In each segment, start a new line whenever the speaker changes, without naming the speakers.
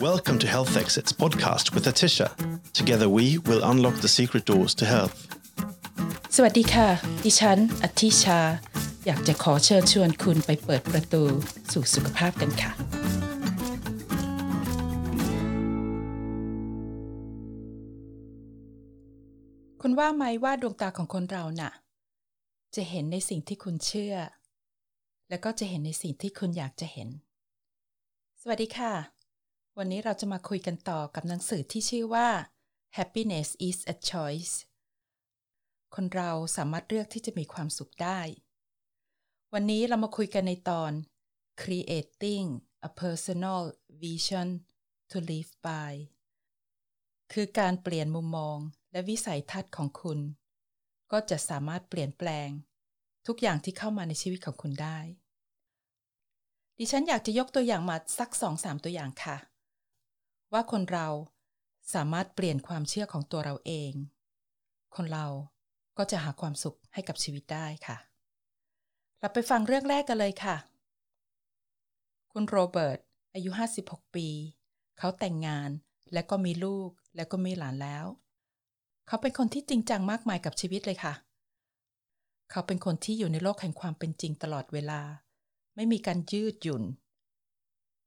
Welcome to Health Exits podcast with Atisha. Together we will unlock the secret doors to health.
สวัสดีค่ะ ดิฉันอธิชา อยากจะขอเชิญชวนคุณไปเปิดประตูสู่สุขภาพกันค่ะ คุณว่าไหมว่าดวงตาของคนเราน่ะ จะเห็นในสิ่งที่คุณเชื่อ แล้วก็จะเห็นในสิ่งที่คุณอยากจะเห็น สวัสดีค่ะ วันนี้เราจะมาคุยกันต่อกับหนังสือที่ชื่อว่า Happiness is a choice คนเราสามารถเลือกที่จะมีความสุขได้ วันนี้เรามาคุยกันในตอน Creating a personal vision to live by คือการเปลี่ยนมุมมองและวิสัยทัศน์ของคุณ ก็จะสามารถเปลี่ยนแปลง ทุกอย่างที่เข้ามาในชีวิตของคุณได้ ดิฉันอยากจะยกตัวอย่างมาสักสองสามตัวอย่างค่ะ ว่าคนเราสามารถเปลี่ยนความเชื่อของตัวเราเอง คนเราก็จะหาความสุขให้กับชีวิตได้ค่ะ เราไปฟังเรื่องแรกกันเลยค่ะ คุณโรเบิร์ตอายุ 56 ปี เขาแต่งงานและก็มีลูกและก็มีหลานแล้ว เขาเป็นคนที่จริงจังมากมายกับชีวิตเลยค่ะ เขาเป็นคนที่อยู่ในโลกแห่งความเป็นจริงตลอดเวลา ไม่มีการยืดหยุ่น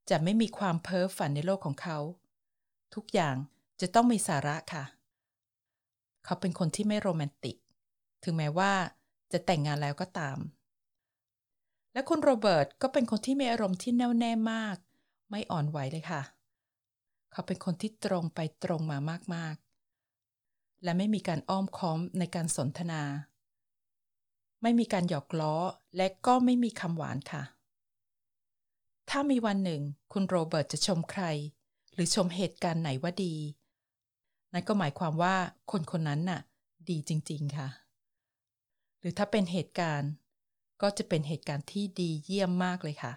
จะไม่มีความเพ้อฝันในโลกของเขา ทุกอย่างจะต้องมีสาระค่ะ เขาเป็นคนที่ไม่โรแมนติก ถึงแม้ว่าจะแต่งงานแล้วก็ตาม และคุณโรเบิร์ตก็เป็นคนที่มีอารมณ์ที่แน่วแน่มาก ไม่อ่อนไหวเลยค่ะ เขาเป็นคนที่ตรงไปตรงมามากๆ และไม่มีการอ้อมค้อมในการสนทนา ไม่มีการหยอกล้อและก็ไม่มีคำหวานค่ะ ถ้ามีวันหนึ่งคุณโรเบิร์ตจะชมใคร หรือชมเหตุการณ์ไหนว่าดี นั่นก็หมายความว่าคนคนนั้นน่ะ ดีจริง ๆ ค่ะ หรือถ้าเป็นเหตุการณ์ ก็จะเป็นเหตุการณ์ที่ดีเยี่ยมมากเลยค่ะ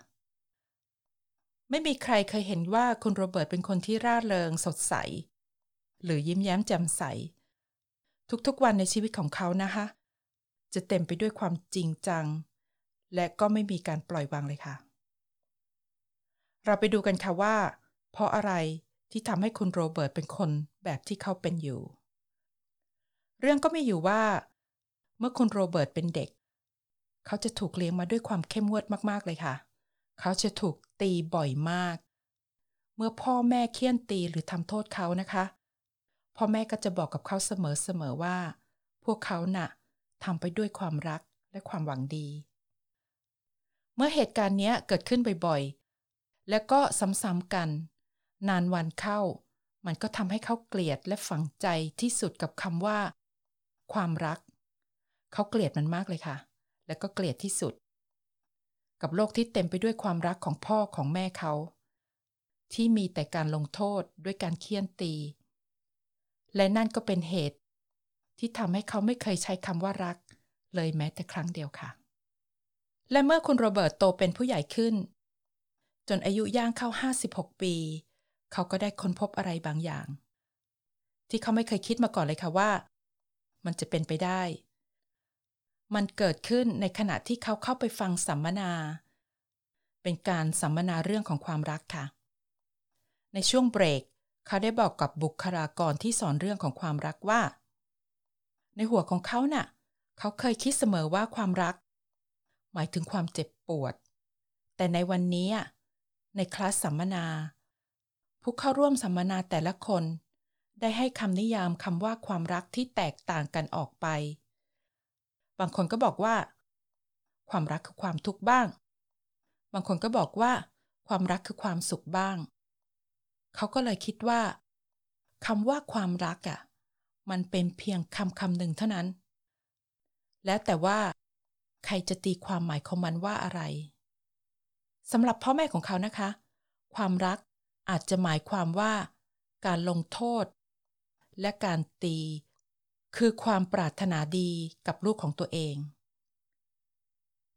ไม่มีใครเคยเห็นว่าคุณโรเบิร์ตเป็นคนที่ร่าเริงสดใส หรือยิ้มแย้มแจ่มใส ทุกๆวันในชีวิตของเขานะคะ จะเต็มไปด้วยความจริงจัง และก็ไม่มีการปล่อยวางเลยค่ะ เราไปดูกันค่ะว่า เพราะอะไรที่ทำให้คุณโรเบิร์ตเป็นคนแบบที่เขาเป็นอยู่ เรื่องก็มีอยู่ว่า เมื่อคุณโรเบิร์ตเป็นเด็ก เขาจะถูกเลี้ยงมาด้วยความเข้มงวดมากๆเลยค่ะ เขาจะถูกตีบ่อยมาก เมื่อพ่อแม่เคี่ยนตีหรือทำโทษเขานะคะ พ่อแม่ก็จะบอกกับเขาเสมอๆว่า พวกเขาน่ะทำไปด้วยความรักและความหวังดี เมื่อเหตุการณ์นี้เกิดขึ้นบ่อยๆ และก็ซ้ำๆกัน นานวันเข้า มันก็ทำให้เขาเกลียดและฝังใจที่สุดกับคำว่า ความรัก เขาเกลียดมันมากเลยค่ะ และก็เกลียดที่สุด กับโลกที่เต็มไปด้วยความรักของพ่อของแม่เขา ที่มีแต่การลงโทษด้วยการเคี่ยนตี และนั่นก็เป็นเหตุ ที่ทำให้เขาไม่เคยใช้คำว่ารัก เลยแม้แต่ครั้งเดียวค่ะ และเมื่อคุณโรเบิร์ตโตเป็นผู้ใหญ่ขึ้นจนอายุย่างเข้า 56 ปี เขาก็ได้ค้นพบอะไรบางอย่าง ที่เขาไม่เคยคิดมาก่อนเลยค่ะว่า มันจะเป็นไปได้ มันเกิดขึ้นในขณะที่เขาเข้าไปฟังสัมมนา เป็นการสัมมนาเรื่องของความรักค่ะ ในช่วงเบรก เขาได้บอกกับบุคลากรที่สอนเรื่องของความรักว่า ในหัวของเขาน่ะ เขาเคยคิดเสมอว่าความรัก หมายถึงความเจ็บปวด แต่ในวันนี้ในคลาสสัมมนา ผู้เข้าร่วมสัมมนาแต่ละคน ได้ให้คำนิยามคำว่าความรักที่แตกต่างกันออกไป บางคนก็บอกว่า ความรักคือความทุกข์บ้าง บางคนก็บอกว่า ความรักคือความสุขบ้าง เขาก็เลยคิดว่าคำว่าความรักอะ่ะ มันเป็นเพียงคำคำหนึ่งเท่านั้น แล้วแต่ว่า ใครจะตีความหมายของมันว่าอะไรสำหรับพ่อแม่ของเขานะคะ ความรัก อาจจะหมายความว่า การลงโทษ และการตี คือความปรารถนาดีกับลูกของตัวเอง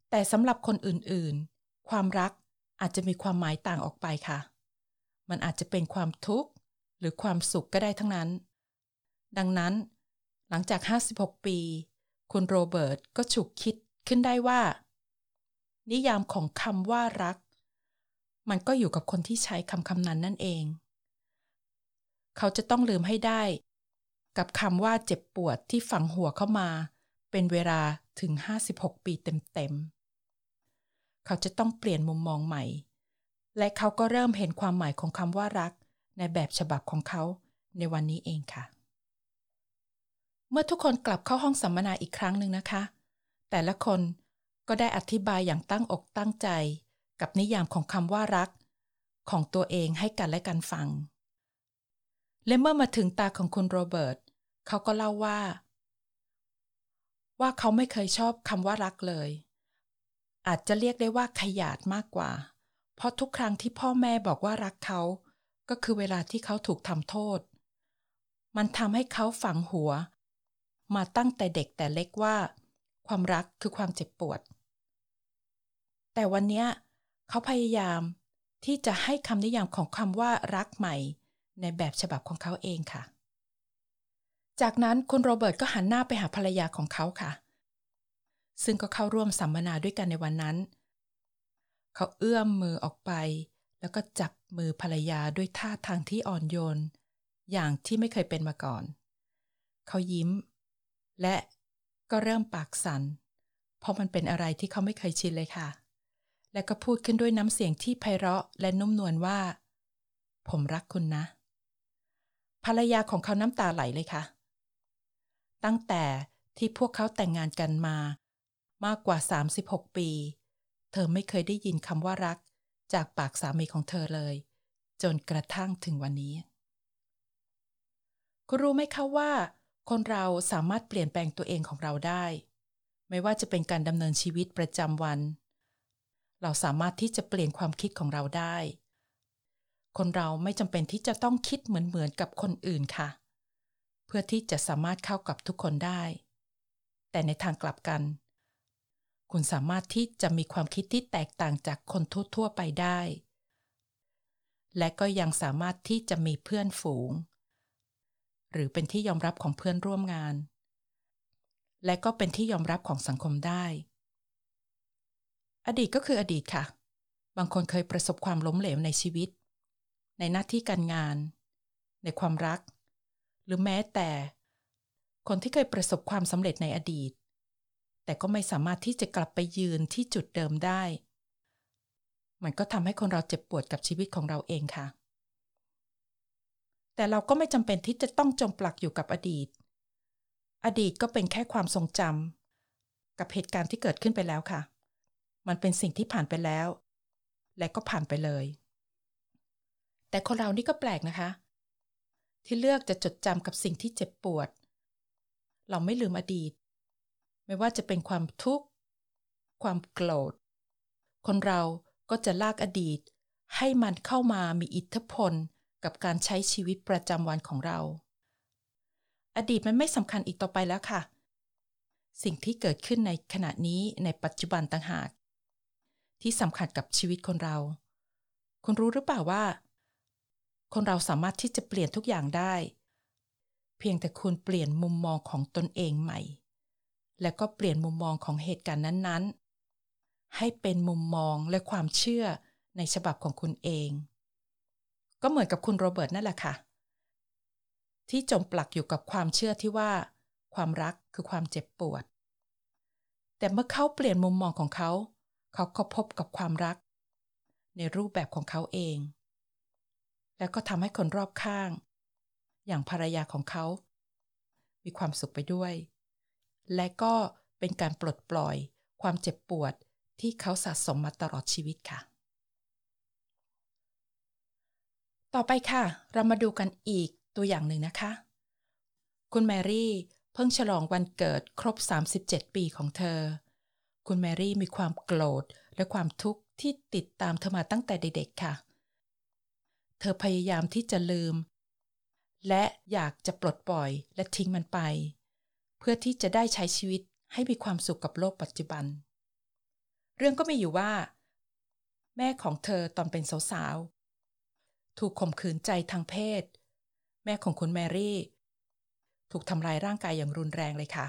แต่สำหรับคนอื่นๆ ความรักอาจจะมีความหมายต่างออกไปค่ะ มันอาจจะเป็นความทุกข์หรือความสุขก็ได้ทั้งนั้น ดังนั้น หลังจาก 56 ปี คุณโรเบิร์ตก็ฉุกคิดขึ้นได้ว่า นิยามของคำว่ารัก มันก็อยู่กับคนที่ใช้คำคำนั้นนั่นเอง เขาจะต้องลืมให้ได้ กับคำว่าเจ็บปวดที่ฝังหัวเข้ามา เป็นเวลาถึง 56 ปีเต็มๆ เขาจะต้องเปลี่ยนมุมมองใหม่ และเขาก็เริ่มเห็นความหมายของคำว่ารัก ในแบบฉบับของเขาในวันนี้เองค่ะ เมื่อทุกคนกลับเข้าห้องสัมมนาอีกครั้งหนึ่งนะคะ แต่ละคนก็ได้อธิบายอย่างตั้งอกตั้งใจ กับนิยามของคำว่ารัก ของตัวเองให้กันและกันฟัง และเมื่อมาถึงตาของคุณโรเบิร์ตเขาก็เล่าว่า ว่าเขาไม่เคยชอบคำว่ารักเลย อาจจะเรียกได้ว่าขยาดมากกว่า เพราะทุกครั้งที่พ่อแม่บอกว่ารักเขา ก็คือเวลาที่เขาถูกทำโทษ มันทำให้เขาฝังหัว มาตั้งแต่เด็กแต่เล็กว่า ความรักคือความเจ็บปวดแต่วันนี้ เขาพยายามที่จะให้คำนิยามของคำว่ารักใหม่ ในแบบฉบับของเขาเองค่ะ จากนั้นคุณโรเบิร์ตก็หันหน้าไปหาภรรยาของเขาค่ะ ซึ่งก็เข้าร่วมสัมมนาด้วยกันในวันนั้น เขาเอื้อมมือออกไป แล้วก็จับมือภรรยาด้วยท่าทางที่อ่อนโยน อย่างที่ไม่เคยเป็นมาก่อน เขายิ้ม และก็เริ่มปากสัน่นเพราะมันเป็นอะไรที่เขาไม่เคยชินเลยค่ะ และก็พูดขึ้นด้วยน้ำเสียงที่ไพเราะและนุ่มนวลว่า ผมรักคุณนะ ภรรยาของเขาน้ำตาไหลเลยค่ะ ตั้งแต่ที่พวกเขาแต่งงานกันมา มากกว่า 36 ปี เธอไม่เคยได้ยินคำว่ารัก จากปากสามีของเธอเลย จนกระทั่งถึงวันนี้คุณรู้ไหมคะว่า คนเราสามารถเปลี่ยนแปลงตัวเองของเราได้ ไม่ว่าจะเป็นการดำเนินชีวิตประจำวัน เราสามารถที่จะเปลี่ยนความคิดของเราได้ คนเราไม่จำเป็นที่จะต้องคิดเหมือนเหมือนกับคนอื่นค่ะ เพื่อที่จะสามารถเข้ากับทุกคนได้ แต่ในทางกลับกัน คุณสามารถที่จะมีความคิดที่แตกต่างจากคนทั่วๆไปได้ และก็ยังสามารถที่จะมีเพื่อนฝูง หรือเป็นที่ยอมรับของเพื่อนร่วมงาน และก็เป็นที่ยอมรับของสังคมได้ อดีตก็คืออดีตค่ะ บางคนเคยประสบความล้มเหลวในชีวิต ในหน้าที่การงาน ในความรัก หรือแม้แต่ คนที่เคยประสบความสำเร็จในอดีต แต่ก็ไม่สามารถที่จะกลับไปยืนที่จุดเดิมได้ มันก็ทำให้คนเราเจ็บปวดกับชีวิตของเราเองค่ะ แต่เราก็ไม่จำเป็นที่จะต้องจมปลักอยู่กับอดีต อดีตก็เป็นแค่ความทรงจำกับเหตุการณ์ที่เกิดขึ้นไปแล้วค่ะ มันเป็นสิ่งที่ผ่านไปแล้ว และก็ผ่านไปเลย แต่คนเรานี่ก็แปลกนะคะ ที่เลือกจะจดจำกับสิ่งที่เจ็บปวด เราไม่ลืมอดีต ไม่ว่าจะเป็นความทุกข์ ความโกรธ คนเราก็จะลากอดีต ให้มันเข้ามามีอิทธิพลกับการใช้ชีวิตประจำวันของเรา อดีตมันไม่สำคัญอีกต่อไปแล้วค่ะ สิ่งที่เกิดขึ้นในขณะนี้ในปัจจุบันต่างหาก ที่สำคัญกับชีวิตคนเรา คุณรู้หรือเปล่าว่า คนเราสามารถที่จะเปลี่ยนทุกอย่างได้ เพียงแต่คุณเปลี่ยนมุมมองของตนเองใหม่ และก็เปลี่ยนมุมมองของเหตุการณ์นั้นๆ ให้เป็นมุมมองและความเชื่อในฉบับของคุณเอง ก็เหมือนกับคุณโรเบิร์ตนั่นแหละค่ะ ที่จมปลักอยู่กับความเชื่อที่ว่า ความรักคือความเจ็บปวด แต่เมื่อเขาเปลี่ยนมุมมองของเขา เขาก็พบกับความรัก ในรูปแบบของเขาเอง แล้วก็ทำให้คนรอบข้าง อย่างภรรยาของเขา มีความสุขไปด้วย และก็เป็นการปลดปล่อยความเจ็บปวดที่เขาสะสมมาตลอดชีวิตค่ะ ต่อไปค่ะ เรามาดูกันอีกตัวอย่างหนึ่งนะคะ คุณแมรี่เพิ่งฉลองวันเกิดครบ 37 ปีของเธอ คุณแมรี่มีความโกรธและความทุกข์ที่ติดตามเธอมาตั้งแต่เด็กๆค่ะ เธอพยายามที่จะลืม และอยากจะปลดปล่อยและทิ้งมันไป เพื่อที่จะได้ใช้ชีวิตให้มีความสุขกับโลกปัจจุบัน เรื่องก็มีอยู่ว่า แม่ของเธอตอนเป็นสาวๆ ถูกข่มขืนใจทางเพศ แม่ของคุณแมรี่ ถูกทำลายร่างกายอย่างรุนแรงเลยค่ะ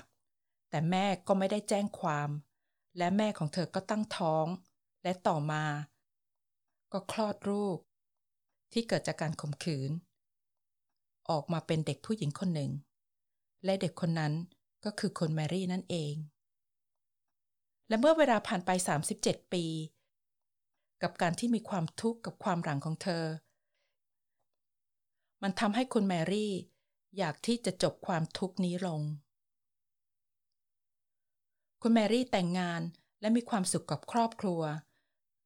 แต่แม่ก็ไม่ได้แจ้งความ และแม่ของเธอก็ตั้งท้อง และต่อมา ก็คลอดลูก ที่เกิดจากการข่มขืน ออกมาเป็นเด็กผู้หญิงคนหนึ่ง และเด็กคนนั้นก็คือคนแมรี่นั่นเอง และเมื่อเวลาผ่านไป 37 ปี กับการที่มีความทุกข์กับความหลังของเธอ มันทำให้คุณแมรี่ อยากที่จะจบความทุกข์นี้ลง คุณแมรี่แต่งงานและมีความสุขกับครอบครัว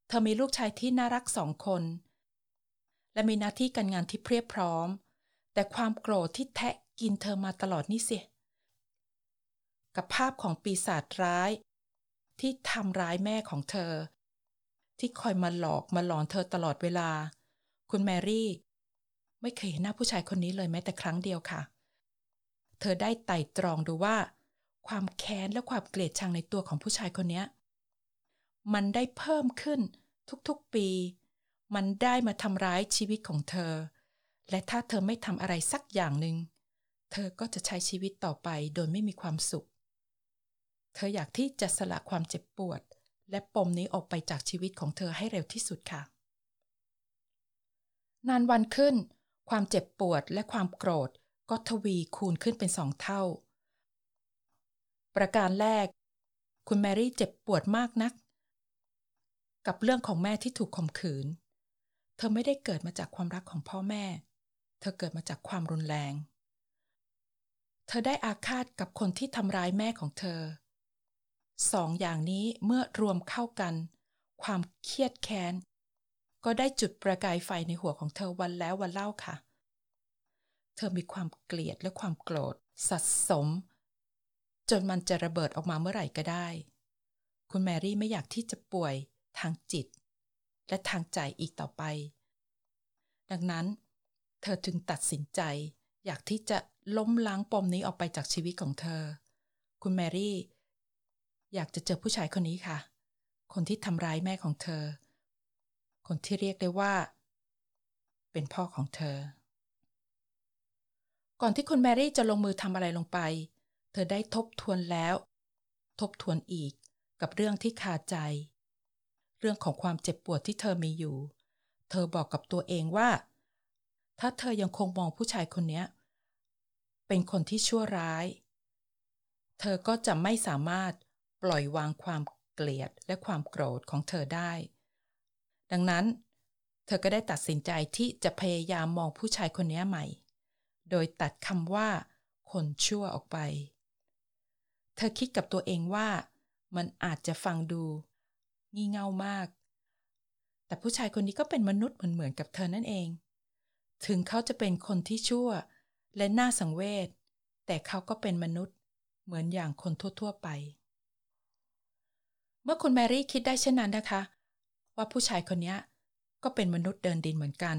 เธอมีลูกชายที่น่ารักสองคน และมีหน้าที่การงานที่เพียบพร้อม แต่ความโกรธที่แทะกินเธอมาตลอดนี่สิกับภาพของปีศาจร้าย ที่ทำร้ายแม่ของเธอ ที่คอยมาหลอกมาหลอนเธอตลอดเวลา คุณแมรี่ ไม่เคยเห็นหน้าผู้ชายคนนี้เลยแม้แต่ครั้งเดียวค่ะ เธอได้ไต่ตรองดูว่า ความแค้นและความเกลียดชังในตัวของผู้ชายคนนี้มันได้เพิ่มขึ้นทุกๆปี มันได้มาทำร้ายชีวิตของเธอ และถ้าเธอไม่ทำอะไรสักอย่างหนึ่งเธอก็จะใช้ชีวิตต่อไปโดยไม่มีความสุข เธออยากที่จะสละความเจ็บปวด และปมนี้ออกไปจากชีวิตของเธอให้เร็วที่สุดค่ะ นานวันขึ้น ความเจ็บปวดและความโกรธก็ทวีคูณขึ้นเป็นสองเท่า ประการแรก คุณแมรี่เจ็บปวดมากนัก กับเรื่องของแม่ที่ถูกข่มขืน เธอไม่ได้เกิดมาจากความรักของพ่อแม่ เธอเกิดมาจากความรุนแรง เธอได้อาฆาตกับคนที่ทำร้ายแม่ของเธอ สองอย่างนี้เมื่อรวมเข้ากัน ความเครียดแค้นก็ได้จุดประกายไฟในหัวของเธอวันแล้ววันเล่าค่ะ เธอมีความเกลียดและความโกรธสะสม จนมันจะระเบิดออกมาเมื่อไหร่ก็ได้ คุณแมรี่ไม่อยากที่จะป่วยทางจิต และทางใจอีกต่อไป ดังนั้น เธอจึงตัดสินใจ อยากที่จะล้มล้างปมนี้ออกไปจากชีวิตของเธอ คุณแมรี่ อยากจะเจอผู้ชายคนนี้ค่ะ คนที่ทำร้ายแม่ของเธอ คนที่เรียกได้ว่า เป็นพ่อของเธอ ก่อนที่คุณแมรี่จะลงมือทำอะไรลงไป เธอได้ทบทวนแล้ว ทบทวนอีกกับเรื่องที่คาใจ เรื่องของความเจ็บปวดที่เธอมีอยู่ เธอบอกกับตัวเองว่า ถ้าเธอยังคงมองผู้ชายคนนี้เป็นคนที่ชั่วร้าย เธอก็จะไม่สามารถปล่อยวางความเกลียดและความโกรธของเธอได้ ดังนั้น เธอก็ได้ตัดสินใจที่จะพยายามมองผู้ชายคนนี้ใหม่ โดยตัดคำว่า คนชั่วออกไป เธอคิดกับตัวเองว่า มันอาจจะฟังดูงี่เง่ามาก แต่ผู้ชายคนนี้ก็เป็นมนุษย์เหมือนเหมือนกับเธอนั่นเอง ถึงเขาจะเป็นคนที่ชั่วและน่าสังเวช แต่เขาก็เป็นมนุษย์เหมือนอย่างคนทั่ว ๆ ไป เมื่อคุณแมรี่คิดได้เช่นนั้นนะคะ ว่าผู้ชายคนนี้ก็เป็นมนุษย์เดินดินเหมือนกัน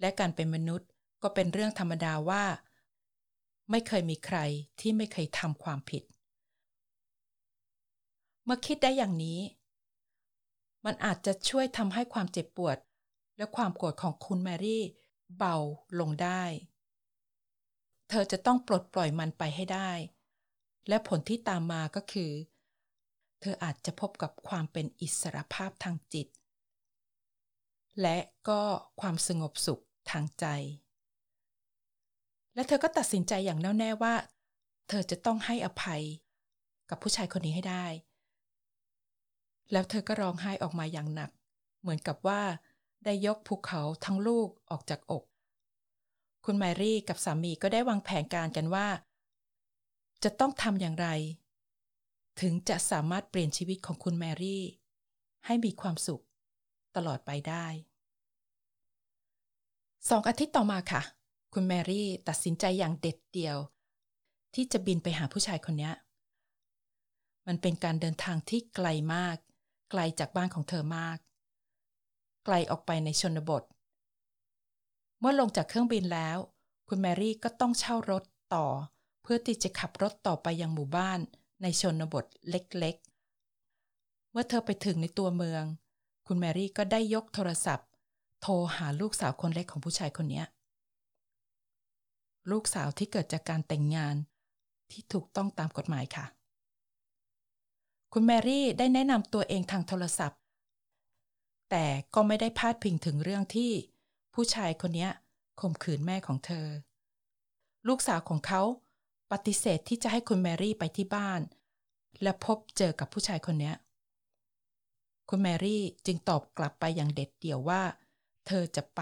และการเป็นมนุษย์ก็เป็นเรื่องธรรมดาว่า ไม่เคยมีใครที่ไม่เคยทำความผิด เมื่อคิดได้อย่างนี้ มันอาจจะช่วยทำให้ความเจ็บปวด และความโกรธของคุณแมรี่เบาลงได้ เธอจะต้องปลดปล่อยมันไปให้ได้ และผลที่ตามมาก็คือ เธออาจจะพบกับความเป็นอิสรภาพทางจิต และก็ความสงบสุขทางใจ และเธอก็ตัดสินใจอย่างแน่วแน่ว่า เธอจะต้องให้อภัย กับผู้ชายคนนี้ให้ได้ แล้วเธอก็ร้องไห้ออกมาอย่างหนัก เหมือนกับว่า ได้ยกภูเขาทั้งลูกออกจากอก คุณแมรี่กับสามีก็ได้วางแผนการกันว่า จะต้องทำอย่างไร ถึงจะสามารถเปลี่ยนชีวิตของคุณแมรี่ ให้มีความสุข ตลอดไปได้สองอาทิตย์ต่อมาค่ะ คุณแมรี่ตัดสินใจอย่างเด็ดเดี่ยว ที่จะบินไปหาผู้ชายคนนี้มันเป็นการเดินทางที่ไกลมาก ไกลจากบ้านของเธอมาก ไกลออกไปในชนบท เมื่อลงจากเครื่องบินแล้ว คุณแมรี่ก็ต้องเช่ารถต่อ เพื่อที่จะขับรถต่อไปยังหมู่บ้าน ในชนบทเล็กๆ เมื่อเธอไปถึงในตัวเมือง คุณแมรี่ก็ได้ยกโทรศัพท์ โทรหาลูกสาวคนเล็กของผู้ชายคนนี้ ลูกสาวที่เกิดจากการแต่งงาน ที่ถูกต้องตามกฎหมายค่ะ คุณแมรี่ได้แนะนำตัวเองทางโทรศัพท์ แต่ก็ไม่ได้พาดพิงถึงเรื่องที่ผู้ชายคนนี้ข่มขืนแม่ของเธอ ลูกสาวของเขาปฏิเสธที่จะให้คุณแมรี่ไปที่บ้าน และพบเจอกับผู้ชายคนนี้คุณแมรี่จึงตอบกลับไปอย่างเด็ดเดี่ยวว่า เธอจะไป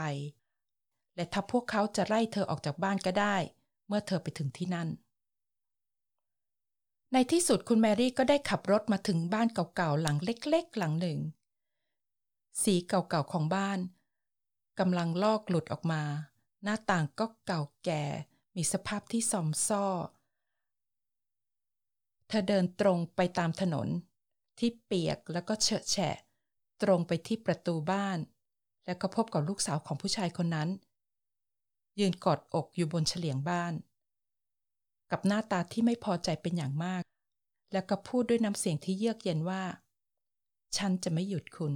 และถ้าพวกเขาจะไล่เธอออกจากบ้านก็ได้ เมื่อเธอไปถึงที่นั่น ในที่สุดคุณแมรี่ก็ได้ขับรถมาถึงบ้านเก่าๆหลังเล็กๆ หลังหนึ่ง สีเก่าๆของบ้านกำลังลอกหลุดออกมา หน้าต่างก็เก่าแก่ มีสภาพที่ซอมซ่อ เธอเดินตรงไปตามถนน ที่เปียกแล้วก็เฉอะแฉะ ตรงไปที่ประตูบ้าน แล้วก็พบกับลูกสาวของผู้ชายคนนั้น ยืนกอดอกอยู่บนเฉลียงบ้าน กับหน้าตาที่ไม่พอใจเป็นอย่างมาก แล้วก็พูดด้วยน้ำเสียงที่เยือกเย็นว่า ฉันจะไม่หยุดคุณ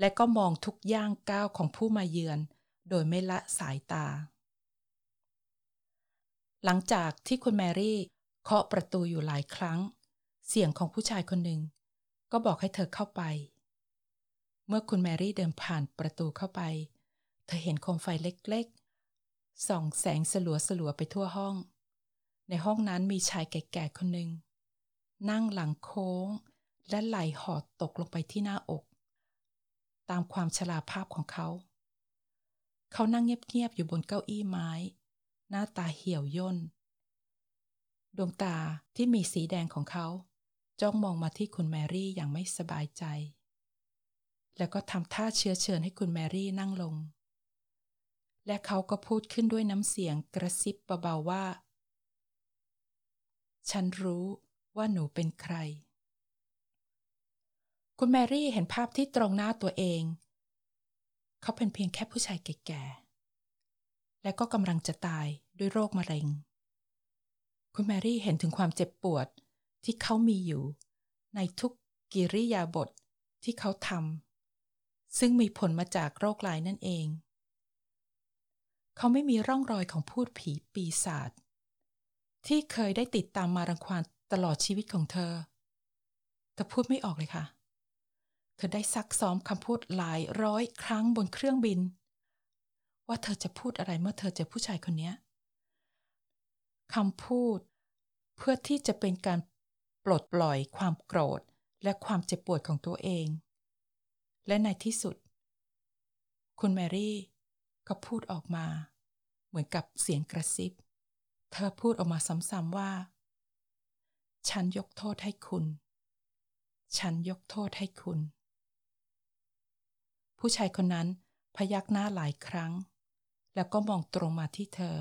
และก็มองทุกย่างก้าวของผู้มาเยือน โดยไม่ละสายตา หลังจากที่คุณแมรี่เคาะประตูอยู่หลายครั้ง เสียงของผู้ชายคนหนึ่ง ก็บอกให้เธอเข้าไป เมื่อคุณแมรี่เดินผ่านประตูเข้าไป เธอเห็นโคมไฟเล็กๆ ส่องแสงสลัวสลัวไปทั่วห้อง ในห้องนั้นมีชายแก่ๆคนหนึ่ง นั่งหลังโค้ง และไหลหอดตกลงไปที่หน้าอก ตามความชราภาพของเขา เขานั่งเงียบๆอยู่บนเก้าอี้ไม้ หน้าตาเหี่ยวย่น ดวงตาที่มีสีแดงของเขา จ้องมองมาที่คุณแมรี่อย่างไม่สบายใจแล้วก็ทำท่าเชื้อเชิญให้คุณแมรี่นั่งลง และเขาก็พูดขึ้นด้วยน้ำเสียงกระซิบเบาๆว่า ฉันรู้ว่าหนูเป็นใคร คุณแมรี่เห็นภาพที่ตรงหน้าตัวเอง เขาเป็นเพียงแค่ผู้ชายแก่ๆ และก็กำลังจะตายด้วยโรคมะเร็ง คุณแมรี่เห็นถึงความเจ็บปวดที่เขามีอยู่ ในทุกกิริยาบทที่เขาทำซึ่งมีผลมาจากโรคลายนั่นเอง เขาไม่มีร่องรอยของพูดผีปีศาจที่เคยได้ติดตามมารังควานตลอดชีวิตของเธอเธอพูดไม่ออกเลยค่ะ เธอได้ซักซ้อมคำพูดหลายร้อยครั้งบนเครื่องบิน ว่าเธอจะพูดอะไรเมื่อเธอเจอผู้ชายคนนี้คำพูดเพื่อที่จะเป็นการปลดปล่อยความโกรธและความเจ็บปวดของตัวเอง และในที่สุด คุณแมรี่ ก็พูดออกมา เหมือนกับเสียงกระซิบ เธอพูดออกมาซ้ำๆว่า ฉันยกโทษให้คุณ ฉันยกโทษให้คุณ ผู้ชายคนนั้นพยักหน้าหลายครั้ง แล้วก็มองตรงมาที่เธอ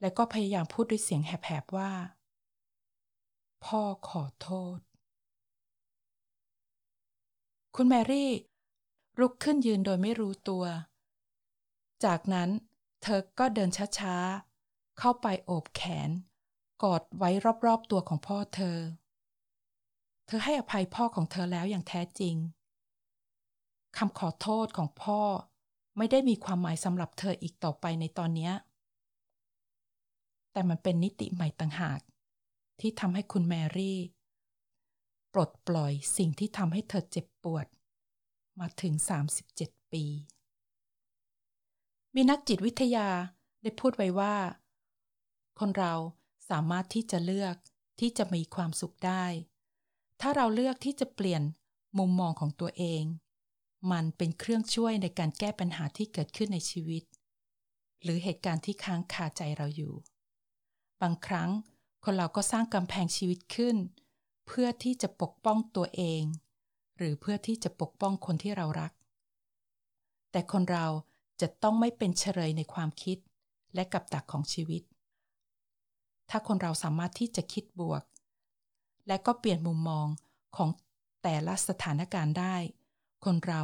และก็พยายามพูดด้วยเสียงแหบๆว่า พ่อขอโทษ คุณแมรี่ ลุกขึ้นยืนโดยไม่รู้ตัว จากนั้นเธอก็เดินช้าๆ เข้าไปโอบแขน กอดไว้รอบๆตัวของพ่อเธอ เธอให้อภัยพ่อของเธอแล้วอย่างแท้จริงคำขอโทษของพ่อไม่ได้มีความหมายสำหรับเธออีกต่อไปในตอนนี้ แต่มันเป็นนิติใหม่ต่างหาก ที่ทำให้คุณแมรี่ ปลดปล่อยสิ่งที่ทำให้เธอเจ็บปวด มาถึง 37 ปี มีนักจิตวิทยาได้พูดไว้ว่า คนเราสามารถที่จะเลือกที่จะมีความสุขได้ ถ้าเราเลือกที่จะเปลี่ยนมุมมองของตัวเอง มันเป็นเครื่องช่วยในการแก้ปัญหาที่เกิดขึ้นในชีวิต หรือเหตุการณ์ที่ค้างคาใจเราอยู่ บางครั้งคนเราก็สร้างกำแพงชีวิตขึ้น เพื่อที่จะปกป้องตัวเอง หรือเพื่อที่จะปกป้องคนที่เรารัก แต่คนเราจะต้องไม่เป็นเฉลยในความคิดและกับดักของชีวิต ถ้าคนเราสามารถที่จะคิดบวก และก็เปลี่ยนมุมมองของแต่ละสถานการณ์ได้ คนเรา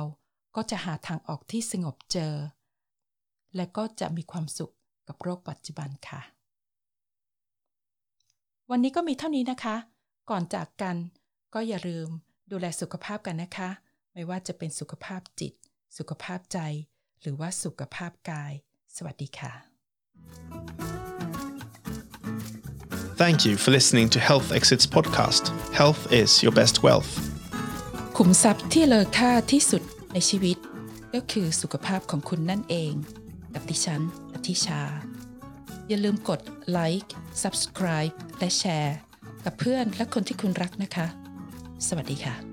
ก็จะหาทางออกที่สงบเจอ และก็จะมีความสุขกับโรคปัจจุบันค่ะ วันนี้ก็มีเท่านี้นะคะ ก่อนจากกันก็อย่าลืม ดูแลสุขภาพกันนะคะ ไม่ว่าจะเป็นสุขภาพจิต สุขภาพใจ หรือว่าสุขภาพกาย สวัสดีค่ะ
Thank you for listening to Health Exits podcast. Health is your best wealth.
ขุมทรัพย์ที่เลอค่าที่สุดในชีวิต ก็คือสุขภาพของคุณนั่นเอง กับดิฉันอธิชา อย่าลืมกดไลค์ subscribe และแชร์ กับเพื่อนและคนที่คุณรักนะคะ สวัสดีค่ะ